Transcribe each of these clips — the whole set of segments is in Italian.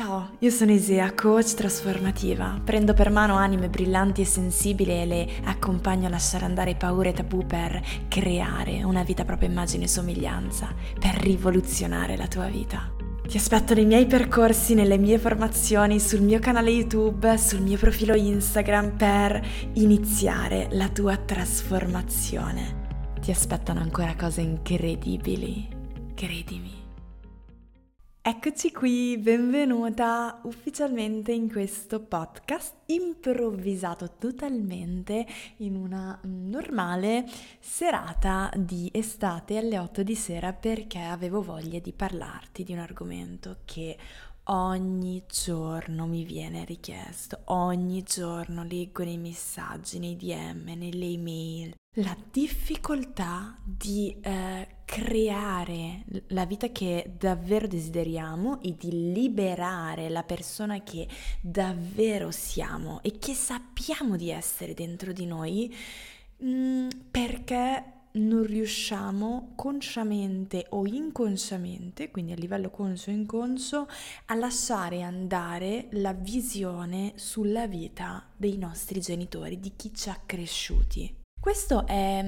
Ciao, io sono Isea, coach trasformativa. Prendo per mano anime brillanti e sensibili e le accompagno a lasciare andare paure e tabù per creare una vita propria immagine e somiglianza, per rivoluzionare la tua vita. Ti aspetto nei miei percorsi, nelle mie formazioni, sul mio canale YouTube, sul mio profilo Instagram per iniziare la tua trasformazione. Ti aspettano ancora cose incredibili, credimi. Eccoci qui, benvenuta ufficialmente in questo podcast improvvisato totalmente in una normale serata di estate alle 8 di sera perché avevo voglia di parlarti di un argomento che ogni giorno mi viene richiesto, ogni giorno leggo nei messaggi, nei DM, nelle email, la difficoltà di eh, creare la vita che davvero desideriamo e di liberare la persona che davvero siamo e che sappiamo di essere dentro di noi mh, mm, perché non riusciamo consciamente o inconsciamente, quindi a livello conscio inconscio, a lasciare andare la visione sulla vita dei nostri genitori, di chi ci ha cresciuti. È,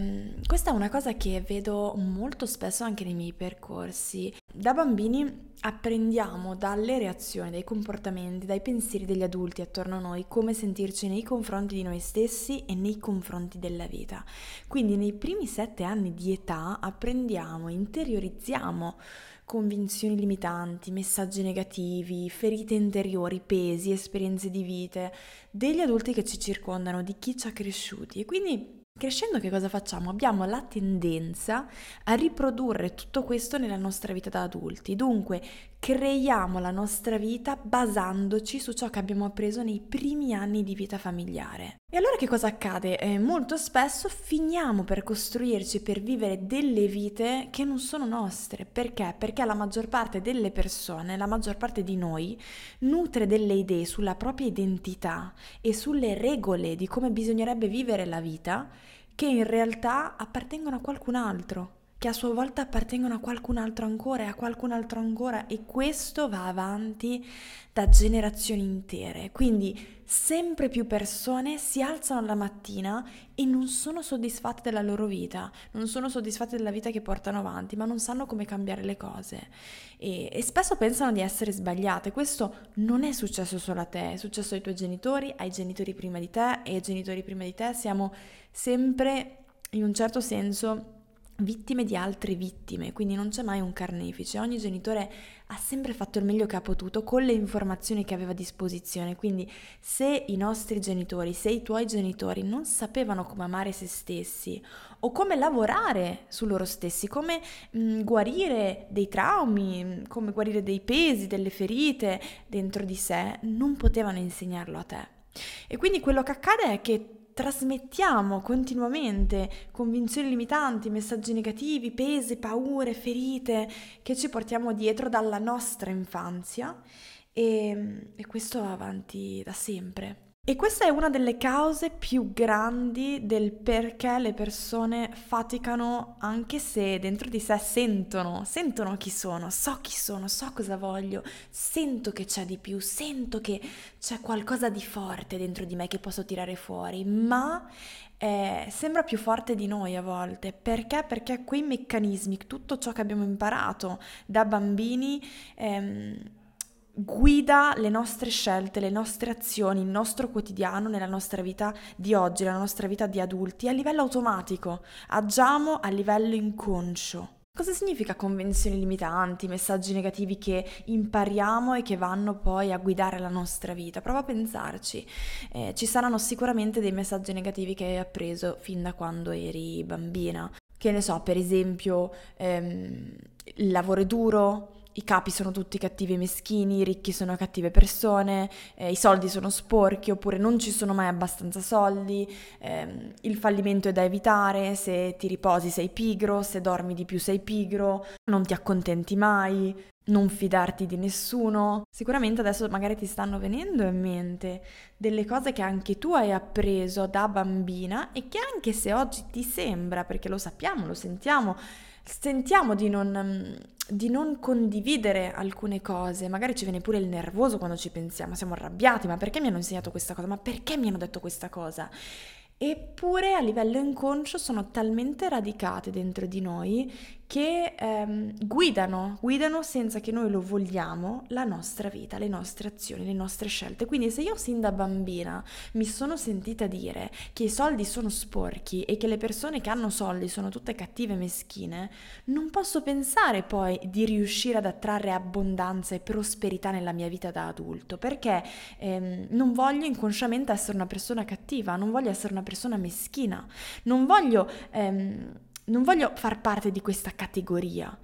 questa è una cosa che vedo molto spesso anche nei miei percorsi. Da bambini apprendiamo dalle reazioni, dai comportamenti, dai pensieri degli adulti attorno a noi come sentirci nei confronti di noi stessi e nei confronti della vita. Quindi nei primi sette anni di età apprendiamo, interiorizziamo convinzioni limitanti, messaggi negativi, ferite interiori, pesi, esperienze di vite degli adulti che ci circondano, di chi ci ha cresciuti e quindi Crescendo che cosa facciamo? Abbiamo la tendenza a riprodurre tutto questo nella nostra vita da adulti, dunque creiamo la nostra vita basandoci su ciò che abbiamo appreso nei primi anni di vita familiare. E allora che cosa accade? Eh, molto spesso finiamo per costruirci, per vivere delle vite che non sono nostre. Perché? Perché la maggior parte delle persone, la maggior parte di noi, nutre delle idee sulla propria identità e sulle regole di come bisognerebbe vivere la vita che in realtà appartengono a qualcun altro che a sua volta appartengono a qualcun altro ancora e a qualcun altro ancora e questo va avanti da generazioni intere. Quindi sempre più persone si alzano la mattina e non sono soddisfatte della loro vita, non sono soddisfatte della vita che portano avanti, ma non sanno come cambiare le cose e, e spesso pensano di essere sbagliate. Questo non è successo solo a te, è successo ai tuoi genitori, ai genitori prima di te e ai genitori prima di te. Siamo sempre in un certo senso vittime di altre vittime, quindi non c'è mai un carnefice, ogni genitore ha sempre fatto il meglio che ha potuto con le informazioni che aveva a disposizione, quindi se i nostri genitori, se i tuoi genitori non sapevano come amare se stessi o come lavorare su loro stessi, come mh, mm, guarire dei traumi, come guarire dei pesi, delle ferite dentro di sé, non potevano insegnarlo a te. E quindi quello che accade è che trasmettiamo continuamente convinzioni limitanti, messaggi negativi, pesi, paure, ferite che ci portiamo dietro dalla nostra infanzia e, e questo va avanti da sempre. E questa è una delle cause più grandi del perché le persone faticano anche se dentro di sé sentono, sentono chi sono, so chi sono, so cosa voglio, sento che c'è di più, sento che c'è qualcosa di forte dentro di me che posso tirare fuori, ma eh, sembra più forte di noi a volte. Perché? Perché quei meccanismi, tutto ciò che abbiamo imparato da bambini, ehm, guida le nostre scelte, le nostre azioni, il nostro quotidiano nella nostra vita di oggi, nella nostra vita di adulti, a livello automatico, agiamo a livello inconscio. Cosa significa convenzioni limitanti, messaggi negativi che impariamo e che vanno poi a guidare la nostra vita? Prova a pensarci. Eh, ci saranno sicuramente dei messaggi negativi che hai appreso fin da quando eri bambina. Che ne so, per esempio, ehm, il lavoro è duro, i capi sono tutti cattivi e meschini, i ricchi sono cattive persone, eh, i soldi sono sporchi oppure non ci sono mai abbastanza soldi, ehm, il fallimento è da evitare, se ti riposi sei pigro, se dormi di più sei pigro, non ti accontenti mai, non fidarti di nessuno. Sicuramente adesso magari ti stanno venendo in mente delle cose che anche tu hai appreso da bambina e che anche se oggi ti sembra, perché lo sappiamo, lo sentiamo, sentiamo di non, di non condividere alcune cose, magari ci viene pure il nervoso quando ci pensiamo, siamo arrabbiati, ma perché mi hanno insegnato questa cosa? Ma perché mi hanno detto questa cosa? Eppure a livello inconscio sono talmente radicate dentro di noi che ehm, guidano, guidano senza che noi lo vogliamo la nostra vita, le nostre azioni, le nostre scelte. Quindi se io sin da bambina mi sono sentita dire che i soldi sono sporchi e che le persone che hanno soldi sono tutte cattive e meschine, non posso pensare poi di riuscire ad attrarre abbondanza e prosperità nella mia vita da adulto, perché ehm, non voglio inconsciamente essere una persona cattiva, non voglio essere una persona meschina, non voglio... Ehm, non voglio far parte di questa categoria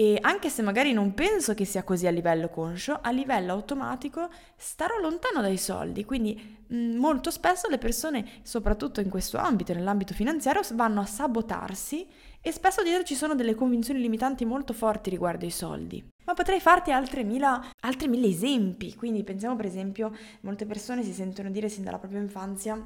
e anche se magari non penso che sia così a livello conscio, a livello automatico starò lontano dai soldi. Quindi mm, molto spesso le persone, soprattutto in questo ambito, nell'ambito finanziario, vanno a sabotarsi e spesso dietro ci sono delle convinzioni limitanti molto forti riguardo ai soldi. Ma potrei farti altri mille esempi. Quindi pensiamo per esempio, molte persone si sentono dire sin dalla propria infanzia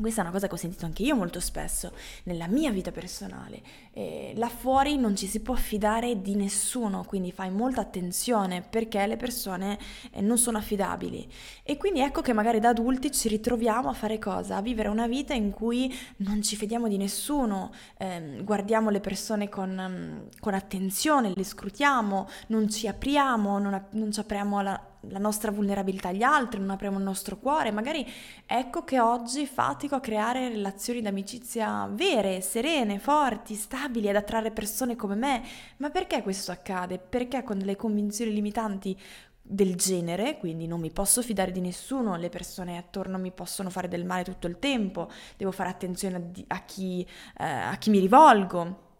questa è una cosa che ho sentito anche io molto spesso nella mia vita personale. Eh, là fuori non ci si può fidare di nessuno, quindi fai molta attenzione perché le persone eh, non sono affidabili. E quindi ecco che magari da adulti ci ritroviamo a fare cosa? A vivere una vita in cui non ci fidiamo di nessuno, eh, guardiamo le persone con, con, attenzione, le scrutiamo, non ci apriamo, non, non ci apriamo alla la nostra vulnerabilità agli altri, non apriamo il nostro cuore. Magari ecco che oggi fatico a creare relazioni d'amicizia vere, serene, forti, stabili, ad attrarre persone come me. Ma perché questo accade? Perché con delle convinzioni limitanti del genere, quindi non mi posso fidare di nessuno, le persone attorno mi possono fare del male tutto il tempo, devo fare attenzione a, chi, eh, a chi mi rivolgo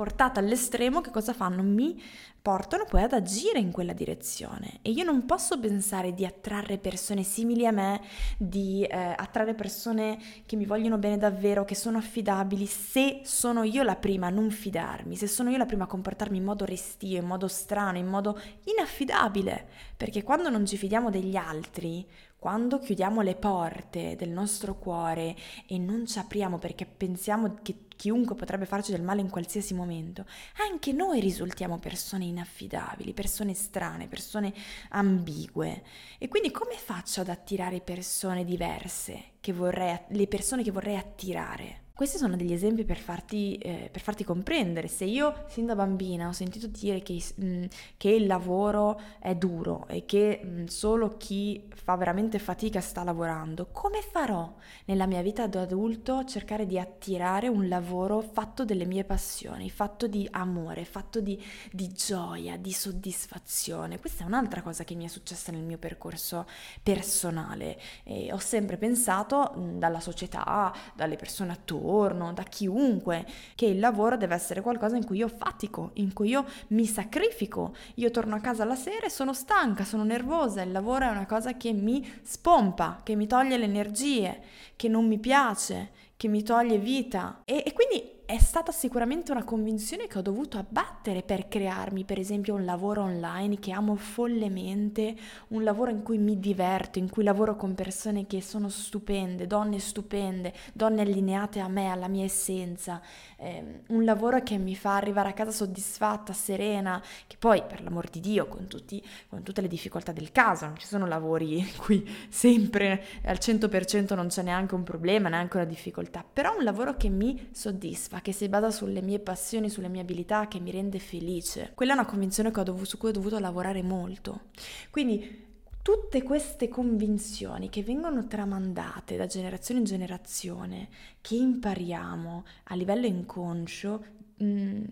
portata all'estremo, che cosa fanno? Mi portano poi ad agire in quella direzione e io non posso pensare di attrarre persone simili a me, di eh, attrarre persone che mi vogliono bene davvero, che sono affidabili, se sono io la prima a non fidarmi, se sono io la prima a comportarmi in modo restio, in modo strano, in modo inaffidabile, perché quando non ci fidiamo degli altri, quando chiudiamo le porte del nostro cuore e non ci apriamo perché pensiamo che chiunque potrebbe farci del male in qualsiasi momento, anche noi risultiamo persone inaffidabili, persone strane, persone ambigue. E quindi come faccio ad attirare persone diverse, vorrei, le persone che vorrei attirare? Questi sono degli esempi per farti, eh, per farti, comprendere. Se io sin da bambina ho sentito dire che, mh, mm, che il lavoro è duro e che mh, mm, solo chi fa veramente fatica sta lavorando, come farò nella mia vita da adulto a cercare di attirare un lavoro fatto delle mie passioni, fatto di amore, fatto di, di gioia, di soddisfazione? Questa è un'altra cosa che mi è successa nel mio percorso personale. E ho sempre pensato mh, mm, dalla società, dalle persone attorno, lavoro, da chiunque, che il lavoro deve essere qualcosa in cui io fatico, in cui io mi sacrifico. Io torno a casa la sera e sono stanca, sono nervosa, il lavoro è una cosa che mi spompa, che mi toglie le energie, che non mi piace, che mi toglie vita. E, e quindi è stata sicuramente una convinzione che ho dovuto abbattere per crearmi, per esempio, un lavoro online che amo follemente, un lavoro in cui mi diverto, in cui lavoro con persone che sono stupende, donne stupende, donne allineate a me, alla mia essenza, eh, un lavoro che mi fa arrivare a casa soddisfatta, serena, che poi, per l'amor di Dio, con, tutti, con tutte le difficoltà del caso, non ci sono lavori in cui sempre al 100% non c'è neanche un problema, neanche una difficoltà, però un lavoro che mi soddisfa che si basa sulle mie passioni, sulle mie abilità, che mi rende felice. Quella è una convinzione dovuto, su cui ho dovuto lavorare molto. Quindi tutte queste convinzioni che vengono tramandate da generazione in generazione, che impariamo a livello inconscio, mh, mm,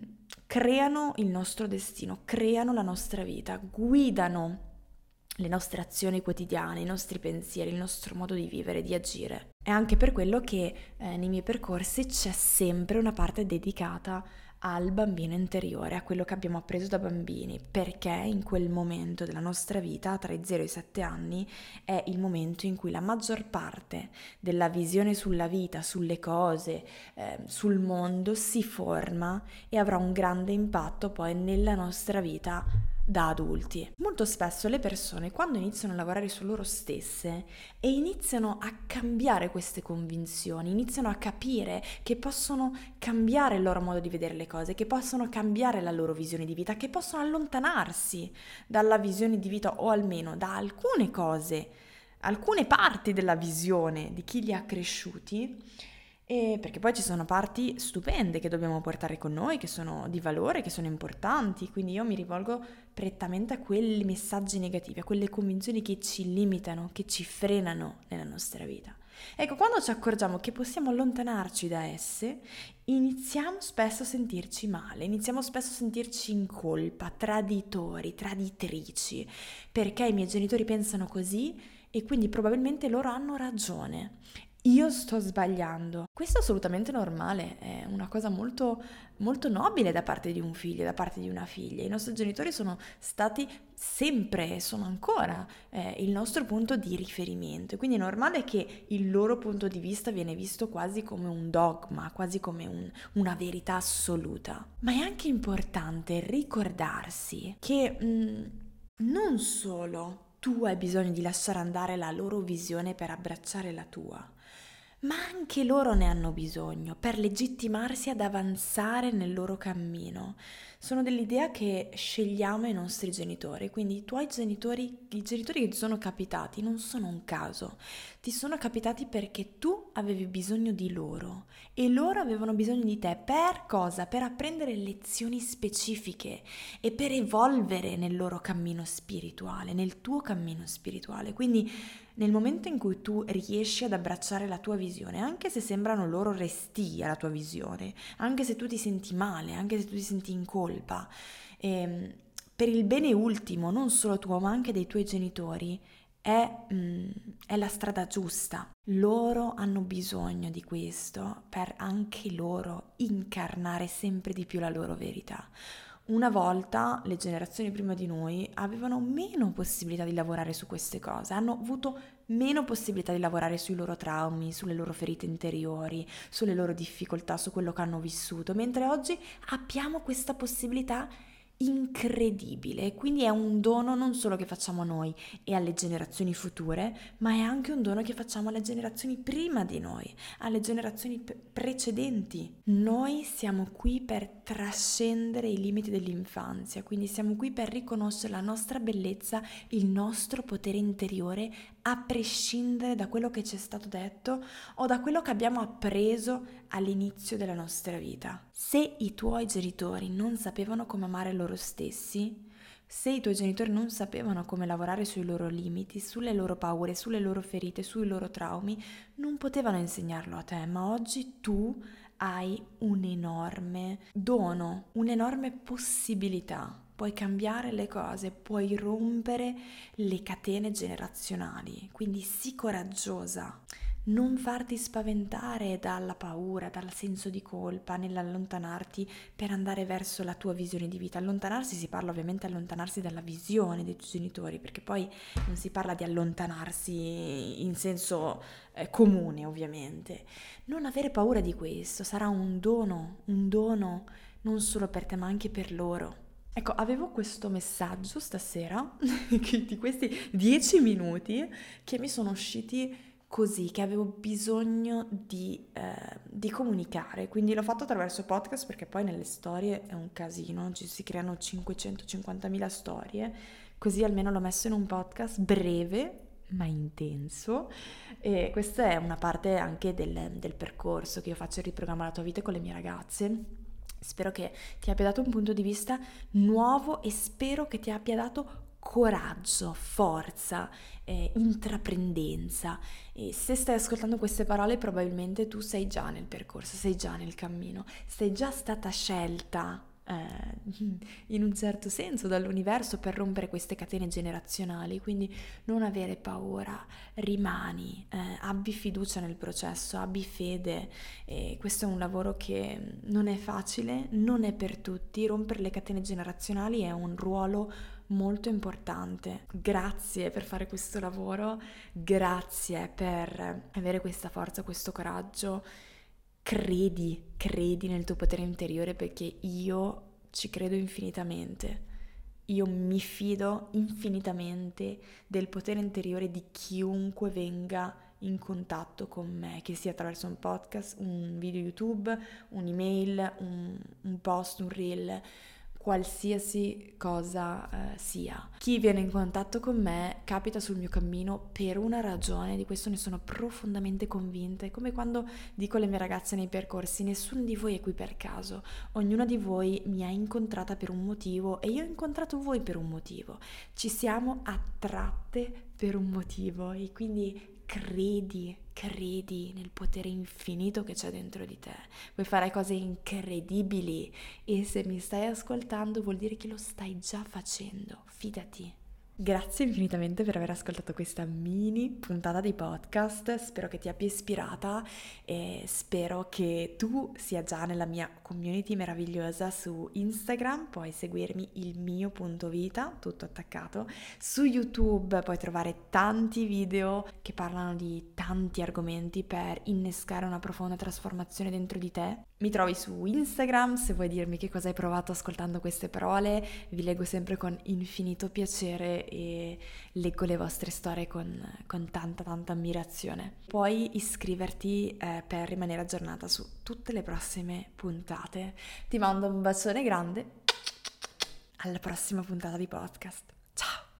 creano il nostro destino, creano la nostra vita, guidano le nostre azioni quotidiane, i nostri pensieri, il nostro modo di vivere, di agire. È anche per quello che eh, nei miei percorsi c'è sempre una parte dedicata al bambino interiore, a quello che abbiamo appreso da bambini, perché in quel momento della nostra vita, tra i 0 e i 7 anni, è il momento in cui la maggior parte della visione sulla vita, sulle cose, eh, sul mondo si forma e avrà un grande impatto poi nella nostra vita da adulti. Molto spesso le persone quando iniziano a lavorare su loro stesse e iniziano a cambiare queste convinzioni, iniziano a capire che possono cambiare il loro modo di vedere le cose, che possono cambiare la loro visione di vita, che possono allontanarsi dalla visione di vita o almeno da alcune cose, alcune parti della visione di chi li ha cresciuti e perché poi ci sono parti stupende che dobbiamo portare con noi, che sono di valore, che sono importanti, quindi io mi rivolgo prettamente a quei messaggi negativi, a quelle convinzioni che ci limitano, che ci frenano nella nostra vita. Ecco, quando ci accorgiamo che possiamo allontanarci da esse, iniziamo spesso a sentirci male, iniziamo spesso a sentirci in colpa, traditori, traditrici, perché i miei genitori pensano così e quindi probabilmente loro hanno ragione io sto sbagliando. Questo è assolutamente normale, è una cosa molto, molto nobile da parte di un figlio, da parte di una figlia. I nostri genitori sono stati sempre e sono ancora eh, il nostro punto di riferimento, quindi è normale che il loro punto di vista viene visto quasi come un dogma, quasi come un, una verità assoluta. Ma è anche importante ricordarsi che mh, mm, non solo tu hai bisogno di lasciare andare la loro visione per abbracciare la tua, ma anche loro ne hanno bisogno per legittimarsi ad avanzare nel loro cammino. Sono dell'idea che scegliamo i nostri genitori, quindi i tuoi genitori, i genitori che ti sono capitati non sono un caso, ti sono capitati perché tu avevi bisogno di loro e loro avevano bisogno di te per cosa? Per apprendere lezioni specifiche e per evolvere nel loro cammino spirituale, nel tuo cammino spirituale. Quindi nel momento in cui tu riesci ad abbracciare la tua visione, anche se sembrano loro resti alla tua visione, anche se tu ti senti male, anche se tu ti senti in colpa, ehm, per il bene ultimo, non solo tuo, ma anche dei tuoi genitori, è, mm, è, la strada giusta. Loro hanno bisogno di questo per anche loro incarnare sempre di più la loro verità. Una volta le generazioni prima di noi avevano meno possibilità di lavorare su queste cose, hanno avuto meno possibilità di lavorare sui loro traumi, sulle loro ferite interiori, sulle loro difficoltà, su quello che hanno vissuto, mentre oggi abbiamo questa possibilità incredibile. Quindi è un dono non solo che facciamo a noi e alle generazioni future, ma è anche un dono che facciamo alle generazioni prima di noi, alle generazioni p- precedenti. Noi siamo qui per trascendere i limiti dell'infanzia, quindi siamo qui per riconoscere la nostra bellezza, il nostro potere interiore, a prescindere da quello che ci è stato detto o da quello che abbiamo appreso all'inizio della nostra vita. Se i tuoi genitori non sapevano come amare loro stessi, se i tuoi genitori non sapevano come lavorare sui loro limiti, sulle loro paure, sulle loro ferite, sui loro traumi, non potevano insegnarlo a te, ma oggi tu hai un enorme dono, un'enorme possibilità. Puoi cambiare le cose, puoi rompere le catene generazionali, quindi sii coraggiosa non farti spaventare dalla paura, dal senso di colpa nell'allontanarti per andare verso la tua visione di vita. Allontanarsi si parla ovviamente allontanarsi dalla visione dei tuoi genitori, perché poi non si parla di allontanarsi in senso eh, comune, ovviamente. Non avere paura di questo sarà un dono, un dono non solo per te, ma anche per loro. Ecco, avevo questo messaggio stasera, di questi dieci minuti che mi sono usciti così che avevo bisogno di, eh, di, comunicare, quindi l'ho fatto attraverso podcast perché poi nelle storie è un casino, ci si creano 550.000 storie, così almeno l'ho messo in un podcast breve ma intenso e questa è una parte anche del, del percorso che io faccio il riprogramma la tua vita con le mie ragazze. Spero che ti abbia dato un punto di vista nuovo e spero che ti abbia dato coraggio, forza, eh, intraprendenza. E se stai ascoltando queste parole probabilmente tu sei già nel percorso, sei già nel cammino, sei già stata scelta eh, in un certo senso dall'universo per rompere queste catene generazionali, quindi non avere paura, rimani, eh, abbi fiducia nel processo, abbi fede, e questo è un lavoro che non è facile, non è per tutti, rompere le catene generazionali è un ruolo molto importante. Grazie per fare questo lavoro, grazie per avere questa forza, questo coraggio credi, credi nel tuo potere interiore perché io ci credo infinitamente. io mi fido infinitamente del potere interiore di chiunque venga in contatto con me, che sia attraverso un podcast, un video YouTube, un'email, un, un post, un reel qualsiasi cosa eh, sia. Chi viene in contatto con me capita sul mio cammino per una ragione, di questo ne sono profondamente convinta. È come quando dico alle mie ragazze nei percorsi, nessuno di voi è qui per caso, ognuno di voi mi ha incontrata per un motivo e io ho incontrato voi per un motivo. Ci siamo attratte per un motivo e quindi credi, credi nel potere infinito che c'è dentro di te. Puoi fare cose incredibili e se mi stai ascoltando vuol dire che lo stai già facendo. Fidati. Grazie infinitamente per aver ascoltato questa mini puntata di podcast, spero che ti abbia ispirata e spero che tu sia già nella mia community meravigliosa su Instagram, puoi seguirmi il mio punto vita, tutto attaccato, su YouTube puoi trovare tanti video che parlano di tanti argomenti per innescare una profonda trasformazione dentro di te. Mi trovi su Instagram se vuoi dirmi che cosa hai provato ascoltando queste parole, vi leggo sempre con infinito piacere e leggo le vostre storie con, con tanta tanta ammirazione. Puoi iscriverti eh, per rimanere aggiornata su tutte le prossime puntate. Ti mando un bacione grande, alla prossima puntata di podcast.